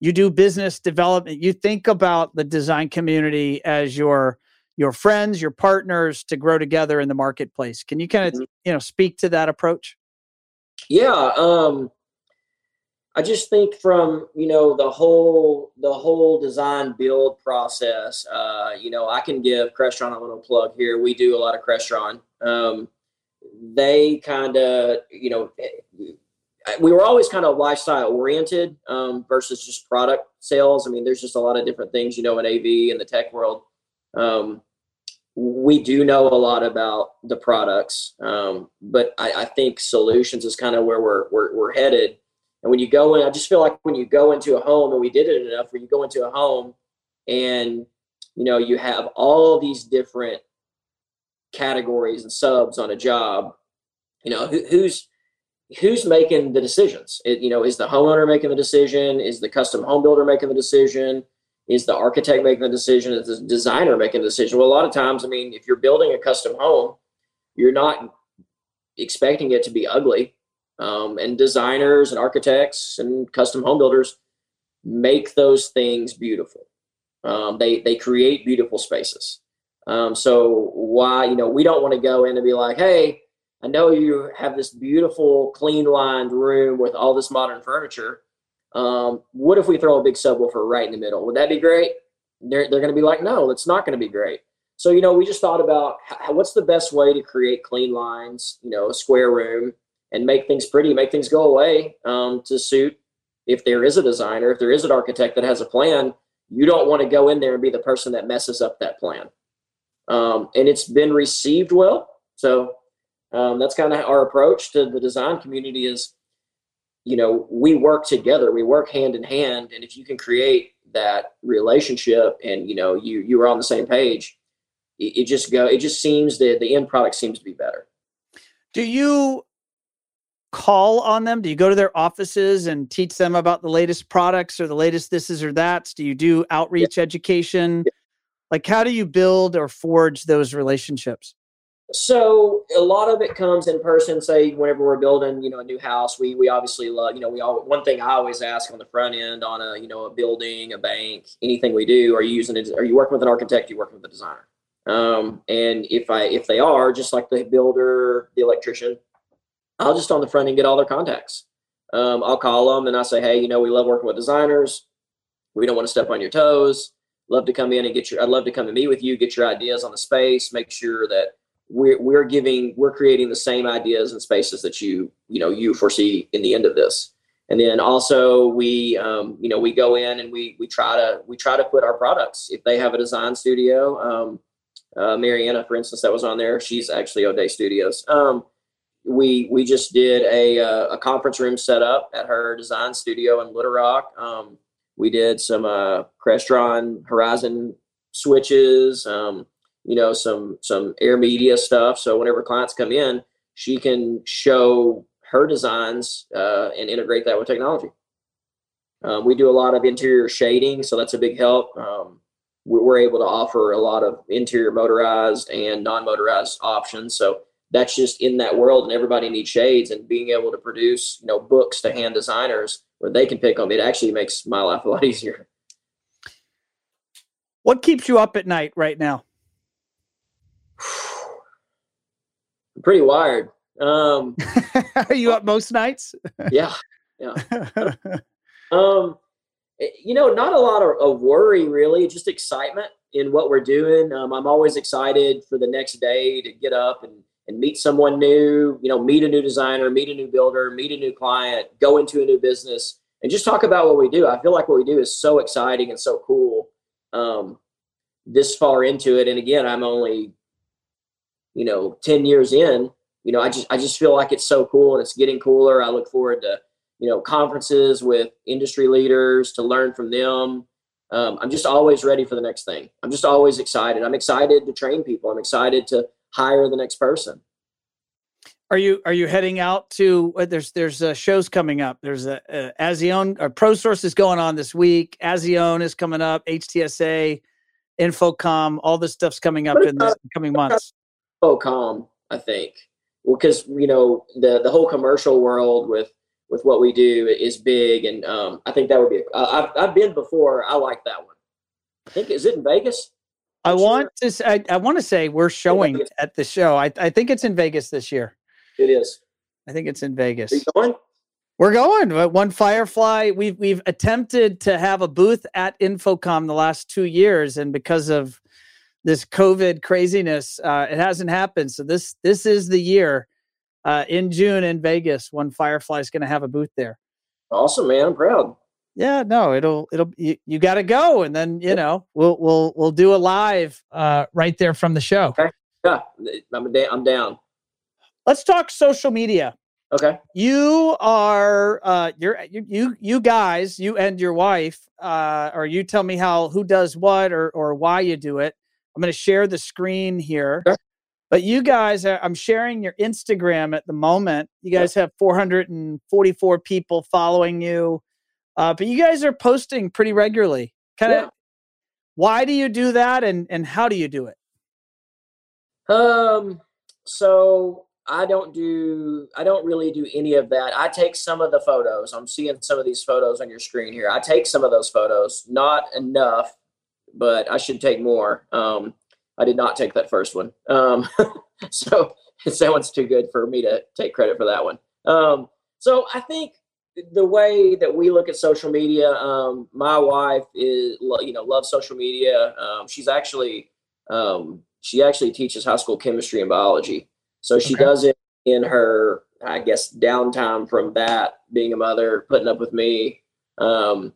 you do business development. You think about the design community as your your friends, your partners to grow together in the marketplace. Can you kind of mm-hmm. you know speak to that approach? Yeah, um, I just think from you know the whole the whole design build process. Uh, you know, I can give Crestron a little plug here. We do a lot of Crestron. Um, they kind of you know we were always kind of lifestyle oriented um, versus just product sales. I mean, there's just a lot of different things you know in AV and the tech world. Um, we do know a lot about the products, um, but I, I, think solutions is kind of where we're, we're, we're headed and when you go in, I just feel like when you go into a home, and we did it enough, where you go into a home and you know you have all these different categories and subs on a job. You know who, who's who's making the decisions? It, you know, is the homeowner making the decision? Is the custom home builder making the decision? Is the architect making the decision? Is the designer making the decision? Well, a lot of times, I mean, if you're building a custom home, you're not expecting it to be ugly um, and designers and architects and custom home builders make those things beautiful. Um, they they create beautiful spaces. Um, so why you know we don't want to go in and be like, hey, I know you have this beautiful, clean lined room with all this modern furniture. Um, what if we throw a big subwoofer right in the middle? Would that be great? They're they're going to be like, no, it's not going to be great. So you know, we just thought about how, what's the best way to create clean lines. You know, a square room and make things pretty, make things go away um, to suit if there is a designer, if there is an architect that has a plan, you don't want to go in there and be the person that messes up that plan. Um, and it's been received well. So um, that's kind of our approach to the design community is, you know, we work together, we work hand in hand. And if you can create that relationship and, you know, you, you are on the same page, it, it just go, it just seems that the end product seems to be better. Do you call on them? Do you go to their offices and teach them about the latest products or the latest this is or that's? Do you do outreach yeah. education? Yeah. Like, how do you build or forge those relationships? So a lot of it comes in person. Say whenever we're building, you know, a new house, we we obviously love, you know, we all one thing I always ask on the front end on a you know a building, a bank, anything we do, are you using it? Are you working with an architect? Are you working with a designer? Um, and if I if they are, just like the builder, the electrician, I'll just on the front end get all their contacts. Um, I'll call them and I say, hey, you know, we love working with designers. We don't want to step on your toes. Love to come in and get your. I'd love to come and meet with you, get your ideas on the space, make sure that we're we're giving, we're creating the same ideas and spaces that you you know you foresee in the end of this. And then also we um, you know we go in and we we try to we try to put our products. If they have a design studio, um, uh, Mariana, for instance, that was on there. She's actually O'Day Studios. Um, we we just did a uh, a conference room set up at her design studio in Little Rock. Um, we did some uh, Crestron Horizon switches, um, you know, some some AirMedia stuff. So whenever clients come in, she can show her designs uh, and integrate that with technology. Um, we do a lot of interior shading, so that's a big help. Um, we're able to offer a lot of interior motorized and non-motorized options. So that's just in that world and everybody needs shades and being able to produce you know books to hand designers where they can pick them it actually makes my life a lot easier what keeps you up at night right now i'm pretty wired Um, Are you up most nights? yeah, yeah. um, eh, you know, not a lot of, of, worry really, just excitement in what we're doing. Um, I'm always excited for the next day to get up and and meet someone new. You know, meet a new designer, meet a new builder, meet a new client, go into a new business, and just talk about what we do. I feel like what we do is so exciting and so cool. Um, this far into it, and again, I'm only you know 10 years in you know i just i just feel like it's so cool and it's getting cooler. I look forward to you know conferences with industry leaders to learn from them. Um, i'm just always ready for the next thing. I'm just always excited. I'm excited to train people. I'm excited to hire the next person. Are you are you heading out to uh, there's there's uh, shows coming up. There's a, a Azione or Pro Source is going on this week. Azione is coming up HTSA InfoComm, all this stuff's coming up in the coming months calm, I think. Well, because you know the the whole commercial world with with what we do is big, and um, I think that would be. A, I've I've been before. I like that one. I think is it in Vegas? I want to. I, I want to say we're showing at the show. I I think it's in Vegas this year. It is. I think it's in Vegas. Are you going? We're going. One Firefly. We've we've attempted to have a booth at InfoComm the last two years, and because of this COVID craziness. Uh, it hasn't happened. So this this is the year uh, in June in Vegas when Firefly is going to have a booth there. Awesome, man! I'm proud. Yeah, no, it'll it'll you, you got to go, and then you know we'll we'll we'll do a live uh, right there from the show. Okay. Yeah, I'm da- I'm down. Let's talk social media. Okay. You are uh you're you you, you guys, you and your wife, uh, or you tell me how who does what or or why you do it. I'm going to share the screen here. Sure. But you guys, I'm sharing your Instagram at the moment. You guys have 444 people following you, uh, but you guys are posting pretty regularly. Kind of, yeah. why do you do that, and and how do you do it? Um, so I don't do, I don't really do any of that. I take some of the photos. I'm seeing some of these photos on your screen here. I take some of those photos, not enough but I should take more. Um, I did not take that first one. Um, so that one's too good for me to take credit for that one. Um, so I think the way that we look at social media, um, my wife is, you know, loves social media. Um, she's actually, um, she actually teaches high school chemistry and biology. So she okay. does it in her, I guess, downtime from that, being a mother, putting up with me. Um,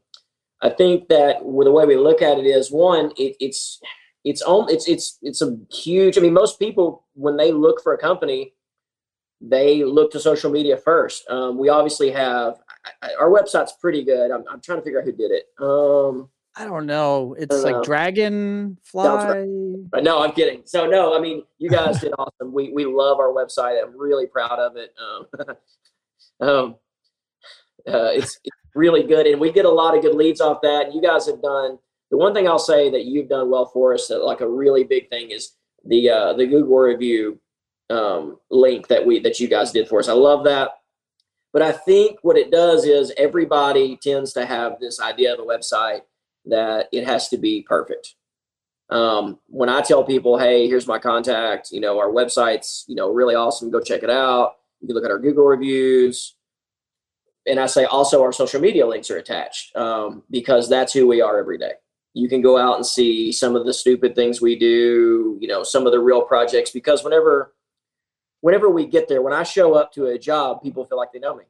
I think that the way we look at it is one, it, it's it's on it's it's it's a huge. I mean, most people when they look for a company, they look to social media first. Um, we obviously have our website's pretty good. I'm, I'm trying to figure out who did it. Um, I don't know. It's like know. Dragonfly. No, no, I'm kidding. So no, I mean you guys did awesome. We we love our website. I'm really proud of it. Um, um uh, it's, it's really good. And we get a lot of good leads off that. You guys have done the one thing I'll say that you've done well for us, that like a really big thing is the uh, the Google review um, link that we that you guys did for us. I love that. But I think what it does is everybody tends to have this idea of a website that it has to be perfect. Um, when I tell people, hey, here's my contact, you know, our website's, you know, really awesome. Go check it out. You can look at our Google reviews and I say also our social media links are attached um, because that's who we are every day. You can go out and see some of the stupid things we do, you know, some of the real projects because whenever whenever we get there, when I show up to a job, people feel like they know me.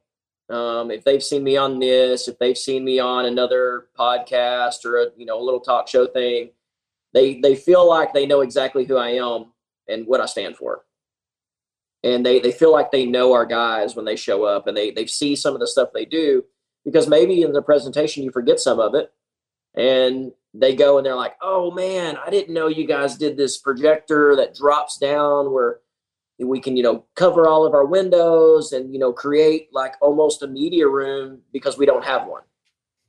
Um, if they've seen me on this, if they've seen me on another podcast or a you know a little talk show thing, they they feel like they know exactly who I am and what I stand for and they they feel like they know our guys when they show up and they they see some of the stuff they do because maybe in the presentation you forget some of it and they go and they're like oh man i didn't know you guys did this projector that drops down where we can you know cover all of our windows and you know create like almost a media room because we don't have one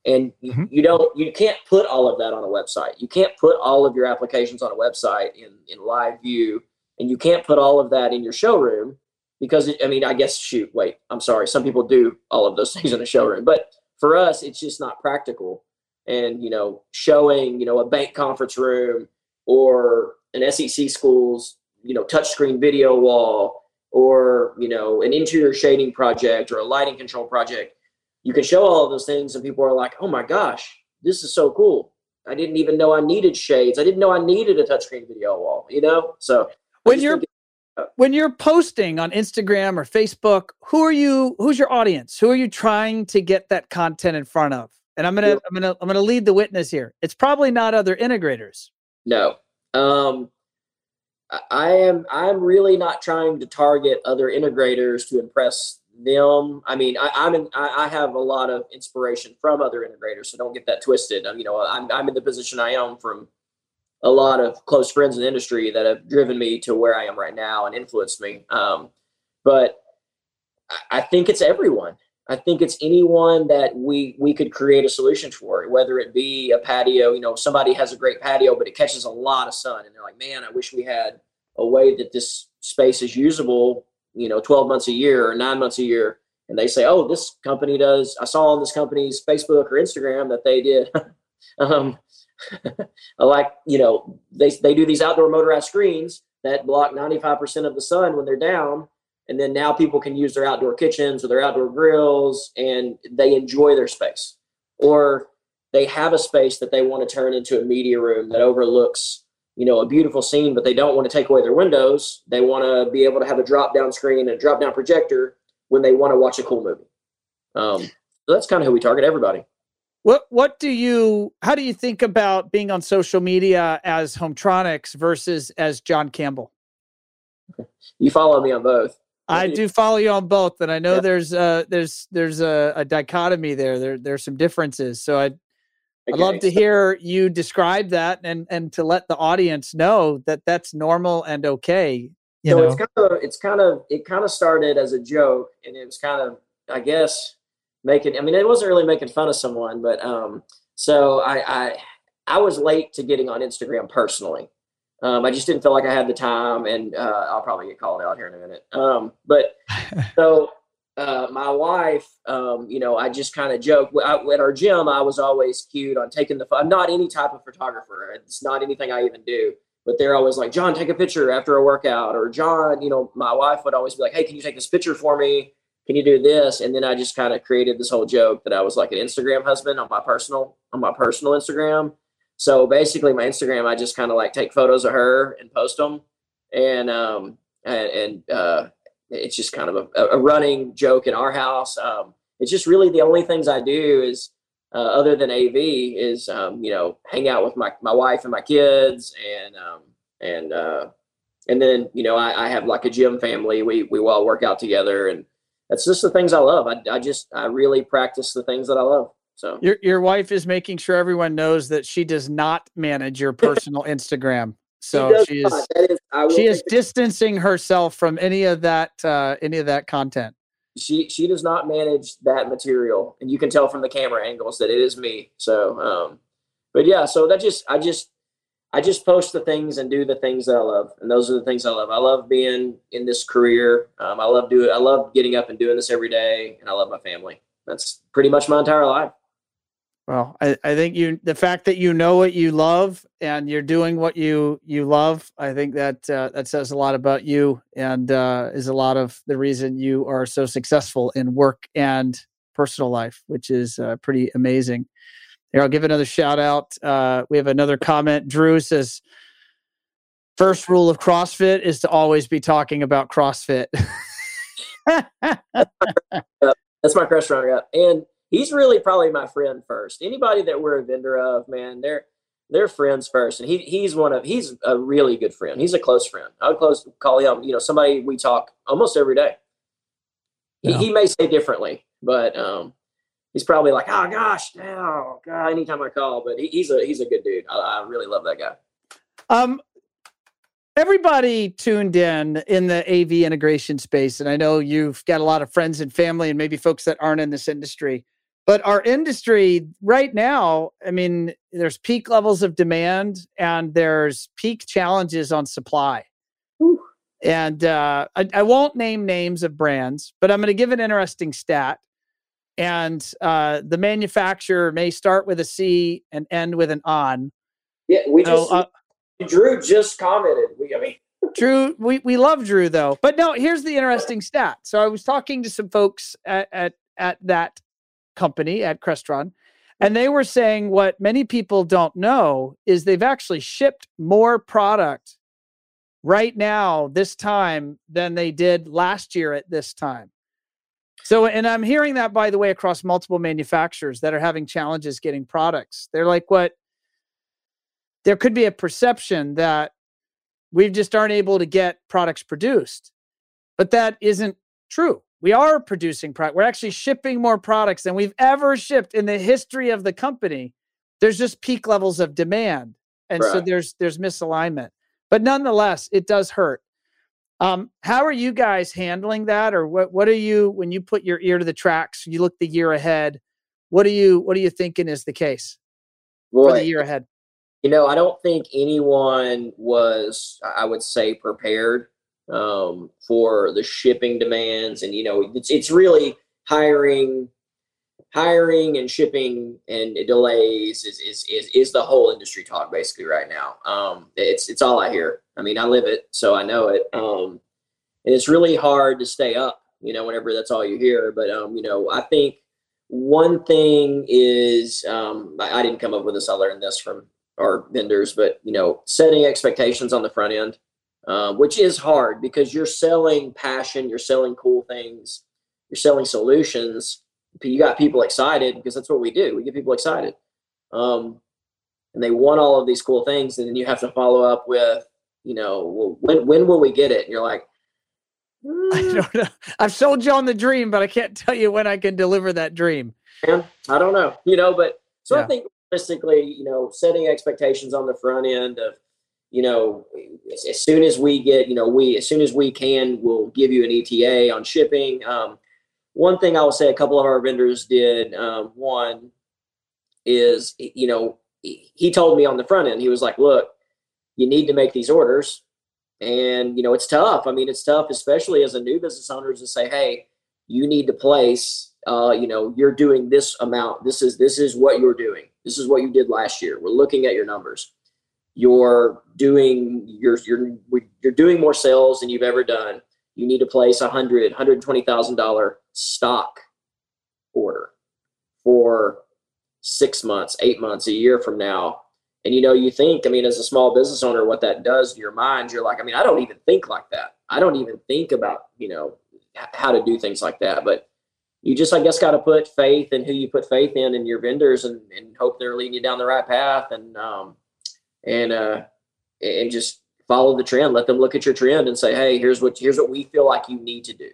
and mm-hmm. you, you don't you can't put all of that on a website you can't put all of your applications on a website in in live view and you can't put all of that in your showroom because I mean, I guess shoot, wait, I'm sorry. Some people do all of those things in a showroom, but for us, it's just not practical. And you know, showing you know a bank conference room or an SEC school's you know touchscreen video wall or you know an interior shading project or a lighting control project you can show all of those things and people are like oh my gosh this is so cool i didn't even know i needed shades i didn't know i needed a touchscreen video wall you know so when you're uh, when you're posting on instagram or facebook who are you who's your audience who are you trying to get that content in front of and i'm gonna yeah. i'm gonna i'm gonna lead the witness here it's probably not other integrators no um I am I'm really not trying to target other integrators to impress them. I mean, I, I'm in, I, I have a lot of inspiration from other integrators, so don't get that twisted. I'm, you know, I'm I'm in the position I am from a lot of close friends in the industry that have driven me to where I am right now and influenced me. Um, but I think it's everyone. I think it's anyone that we we could create a solution for, whether it be a patio. You know, somebody has a great patio, but it catches a lot of sun, and they're like, "Man, I wish we had a way that this space is usable." You know, twelve months a year or nine months a year, and they say, "Oh, this company does." I saw on this company's Facebook or Instagram that they did. um, like you know, they they do these outdoor motorized screens that block ninety five percent of the sun when they're down. And then now people can use their outdoor kitchens or their outdoor grills and they enjoy their space. Or they have a space that they want to turn into a media room that overlooks you know a beautiful scene but they don't want to take away their windows. They want to be able to have a drop down screen and a drop down projector when they want to watch a cool movie. Um, so that's kind of who we target everybody what what do you how do you think about being on social media as hometronix versus as john campbell you follow me on both I do follow you on both, and I know yeah. there's uh there's there's a, a, dichotomy there. There there's some differences. So I'd okay. I'd love to hear you describe that and and to let the audience know that that's normal and okay. You so know? it's kind of it's kind of it kind of started as a joke, and it was kind of I guess making. I mean, it wasn't really making fun of someone, but um. So I I I was late to getting on Instagram personally. Um, I just didn't feel like I had the time, and uh, I'll probably get called out here in a minute. Um, but so uh, my wife, um, you know, I just kind of joke I, at our gym. I was always cute on taking the. I'm not any type of photographer. It's not anything I even do. But they're always like, John, take a picture after a workout, or John, you know, my wife would always be like, Hey, can you take this picture for me? Can you do this? And then I just kind of created this whole joke that I was like an Instagram husband on my personal on my personal Instagram so basically, my Instagram, I just kind of like take photos of her and post them, and um, and, and uh, it's just kind of a, a, running joke in our house. Um, it's just really the only things I do is uh, other than AV is um, you know hang out with my my wife and my kids, and um, and uh, and then you know I, I have like a gym family. We we all work out together, and that's just the things I love. I I just I really practice the things that I love. So your your wife is making sure everyone knows that she does not manage your personal Instagram. So she, she is, is she is distancing herself from any of that uh, any of that content. She she does not manage that material, and you can tell from the camera angles that it is me. So, um, but yeah, so that just I just I just post the things and do the things that I love, and those are the things I love. I love being in this career. Um, I love doing. I love getting up and doing this every day, and I love my family. That's pretty much my entire life. Well, I, I think you the fact that you know what you love and you're doing what you you love, I think that uh, that says a lot about you and uh, is a lot of the reason you are so successful in work and personal life, which is uh, pretty amazing. Here, I'll give another shout out. Uh, we have another comment. Drew says, first rule of CrossFit is to always be talking about CrossFit. That's my restaurant, yeah. And he's really probably my friend first. Anybody that we're a vendor of, man, they're they're friends first, and he he's one of he's a really good friend. He's a close friend. I would close call him, you know, somebody we talk almost every day. He, yeah. he may say differently, but um, he's probably like, oh gosh, oh god, anytime I call. But he, he's a he's a good dude. I, I really love that guy. Um, everybody tuned in in the AV integration space, and I know you've got a lot of friends and family, and maybe folks that aren't in this industry. But our industry right now, I mean, there's peak levels of demand and there's peak challenges on supply. Ooh. And uh, I, I, won't name names of brands, but I'm going to give an interesting stat. And uh, the manufacturer may start with a C and end with an on. Yeah, we just uh, Drew just commented. We, I mean, Drew, we, we love Drew though. But no, here's the interesting stat. So I was talking to some folks at at, at that company at Crestron, and they were saying what many people don't know is they've actually shipped more product right now this time than they did last year at this time. So, and I'm hearing that by the way across multiple manufacturers that are having challenges getting products. They're like, what? There could be a perception that we just aren't able to get products produced, but that isn't true. We are producing product. We're actually shipping more products than we've ever shipped in the history of the company. There's just peak levels of demand, and right. so there's there's misalignment. But nonetheless, it does hurt. Um, how are you guys handling that, or what? What are you when you put your ear to the tracks? You look the year ahead. What are you What are you thinking is the case Boy, for the year ahead? You know, I don't think anyone was, I would say, prepared um, for the shipping demands, and you know, it's it's really hiring hiring and shipping and delays is, is is is the whole industry talk basically right now. Um, it's it's all I hear. I mean, I live it, so I know it. Um, and it's really hard to stay up, you know, whenever that's all you hear. But um, you know, I think one thing is um, I, I didn't come up with this. I learned this from our vendors, but you know, setting expectations on the front end, um, which is hard because you're selling passion, you're selling cool things, you're selling solutions you got people excited because that's what we do. We get people excited. Um, and they want all of these cool things. And then you have to follow up with, you know, well, when, when will we get it? And you're like, mm. I don't know. I've sold you on the dream, but I can't tell you when I can deliver that dream. Yeah, I don't know, you know, but so yeah. I think realistically, you know, setting expectations on the front end of, you know, as, as, soon as we get, you know, we, as soon as we can, we'll give you an ETA on shipping. Um, one thing I will say a couple of our vendors did. Um, one is, you know, he told me on the front end, he was like, look, you need to make these orders. And, you know, it's tough. I mean, it's tough, especially as a new business owner to say, hey, you need to place, uh, you know, you're doing this amount. This is, this is what you're doing. This is what you did last year. We're looking at your numbers. You're doing, you're, you're, you're doing more sales than you've ever done you need to place a hundred, hundred twenty thousand dollar stock order for six months, eight months, a year from now. And you know, you think, I mean, as a small business owner, what that does to your mind, you're like, I mean, I don't even think like that. I don't even think about, you know, how to do things like that. But you just, I guess, got to put faith in who you put faith in and your vendors and, and hope they're leading you down the right path and, um, and, uh, and just follow the trend. Let them look at your trend and say, "Hey, here's what here's what we feel like you need to do,"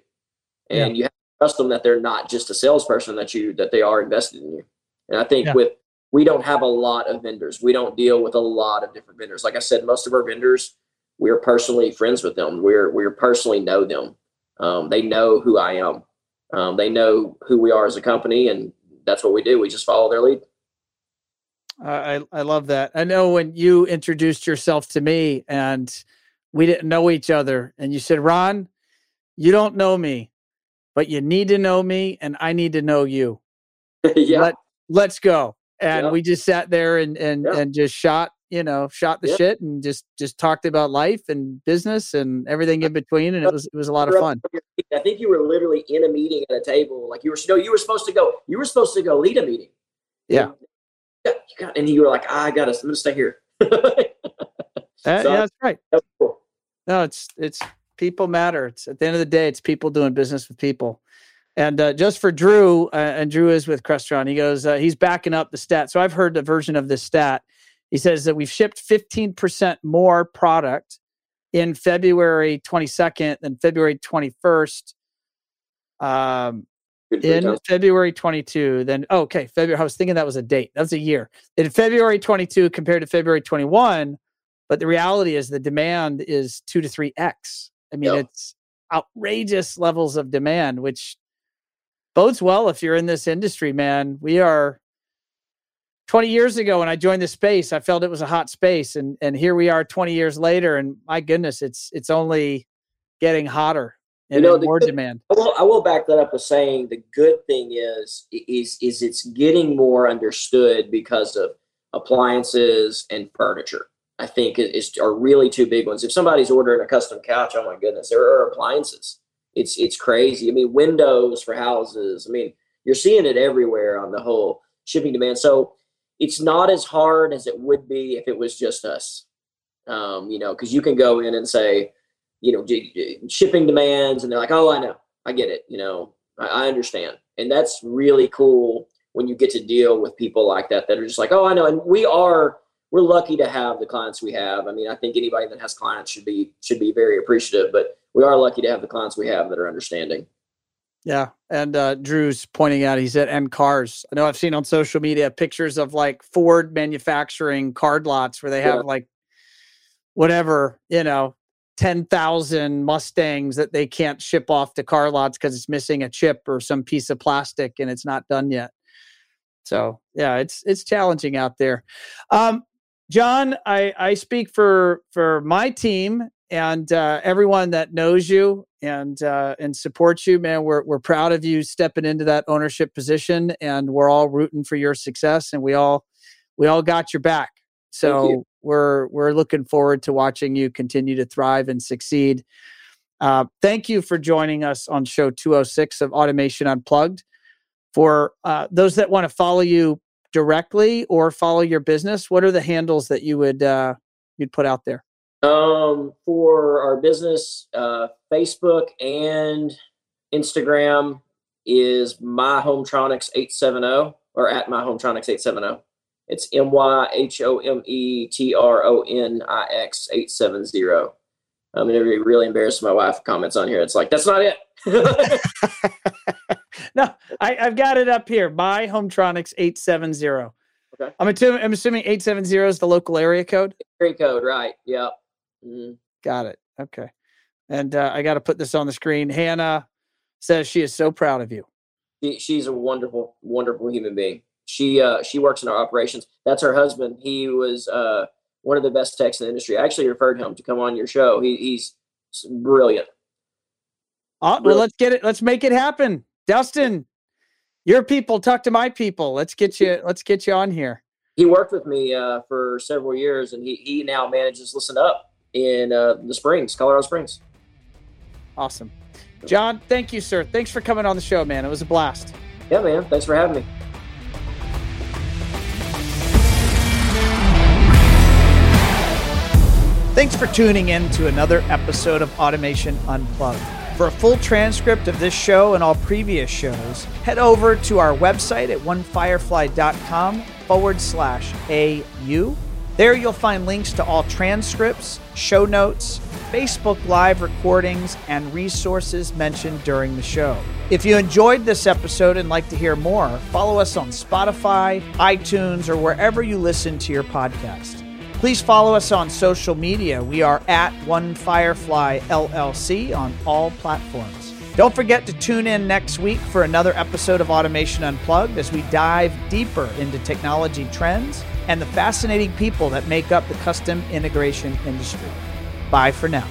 and yeah. you have to trust them that they're not just a salesperson that you that they are invested in you. And I think yeah. with we don't have a lot of vendors. We don't deal with a lot of different vendors. Like I said, most of our vendors, we're personally friends with them. We're we're personally know them. Um, they know who I am. Um, they know who we are as a company, and that's what we do. We just follow their lead. I I love that. I know when you introduced yourself to me and we didn't know each other, and you said, "Ron, you don't know me, but you need to know me, and I need to know you." yeah. Let, let's go. And yeah. we just sat there and and yeah. and just shot, you know, shot the yeah. shit and just just talked about life and business and everything in between, and it was it was a lot of fun. I think you were literally in a meeting at a table, like you were. No, you were supposed to go. You were supposed to go lead a meeting. Yeah you got, and you were like, ah, I got us. I'm gonna stay here. uh, yeah, that's right. That's cool. No, it's it's people matter. It's at the end of the day, it's people doing business with people. And uh, just for Drew, uh, and Drew is with Crestron. He goes, uh, he's backing up the stat. So I've heard the version of this stat. He says that we've shipped 15% more product in February 22nd than February 21st. Um, in February 22. Then oh, okay, February. I was thinking that was a date. That was a year. In February 22 compared to February 21, but the reality is the demand is two to three x. I mean, yep. it's outrageous levels of demand, which bodes well if you're in this industry, man. We are 20 years ago when I joined the space, I felt it was a hot space, and and here we are 20 years later, and my goodness, it's it's only getting hotter and you know, more good, demand. I will, I will back that up with saying the good thing is is is it's getting more understood because of appliances and furniture. I think is, are really two big ones. If somebody's ordering a custom couch, oh my goodness, there are appliances. It's it's crazy. I mean, windows for houses. I mean, you're seeing it everywhere on the whole shipping demand. So it's not as hard as it would be if it was just us. Um, you know, because you can go in and say, you know, shipping demands, and they're like, oh, I know, I get it. You know, I, I understand, and that's really cool when you get to deal with people like that that are just like, oh, I know, and we are we're lucky to have the clients we have. I mean, I think anybody that has clients should be should be very appreciative, but we are lucky to have the clients we have that are understanding. Yeah, and uh, Drew's pointing out he said, N Cars. I know I've seen on social media pictures of like Ford manufacturing card lots where they have yeah. like whatever you know 10,000 Mustangs that they can't ship off to car lots because it's missing a chip or some piece of plastic and it's not done yet. So yeah, it's it's challenging out there. Um, John, I, I speak for for my team and uh, everyone that knows you and uh, and supports you, man. We're we're proud of you stepping into that ownership position, and we're all rooting for your success, and we all we all got your back. So we're we're looking forward to watching you continue to thrive and succeed. Uh, thank you for joining us on show 206 of Automation Unplugged. For uh, those that want to follow you directly or follow your business, what are the handles that you would uh, you'd put out there? Um, for our business, uh, Facebook and Instagram is my hometronix 870 or at my hometronix 870. It's M Y H O M E T R O N I X 870. I'm gonna be really embarrassed my wife comments on here. It's like, that's not it. no, I, have got it up here. My Hometronix 870. Okay. I'm, assuming, I'm assuming 870 is the local area code. Area code, right. Yep. Mm-hmm. Got it. Okay. And uh, I got to put this on the screen. Hannah says she is so proud of you. She, she's a wonderful, wonderful human being. She uh, she works in our operations. That's her husband. He was uh, one of the best techs in the industry. I actually referred him to come on your show. He, he's brilliant. Oh, well, let's get it. Let's make it happen, Dustin. Your people talk to my people. Let's get you. Let's get you on here. He worked with me uh, for several years, and he he now manages Listen Up in uh, the Springs, Colorado Springs. Awesome, John. Thank you, sir. Thanks for coming on the show, man. It was a blast. Yeah, man. Thanks for having me. Thanks for tuning in to another episode of Automation Unplugged. For a full transcript of this show and all previous shows, head over to our website at onefirefly.com forward slash AU. There you'll find links to all transcripts, show notes, Facebook Live recordings, and resources mentioned during the show. If you enjoyed this episode and like to hear more, follow us on Spotify, iTunes, or wherever you listen to your podcast. Please follow us on social media. We are at One Firefly LLC on all platforms. Don't forget to tune in next week for another episode of Automation Unplugged as we dive deeper into technology trends and the fascinating people that make up the custom integration industry. Bye for now.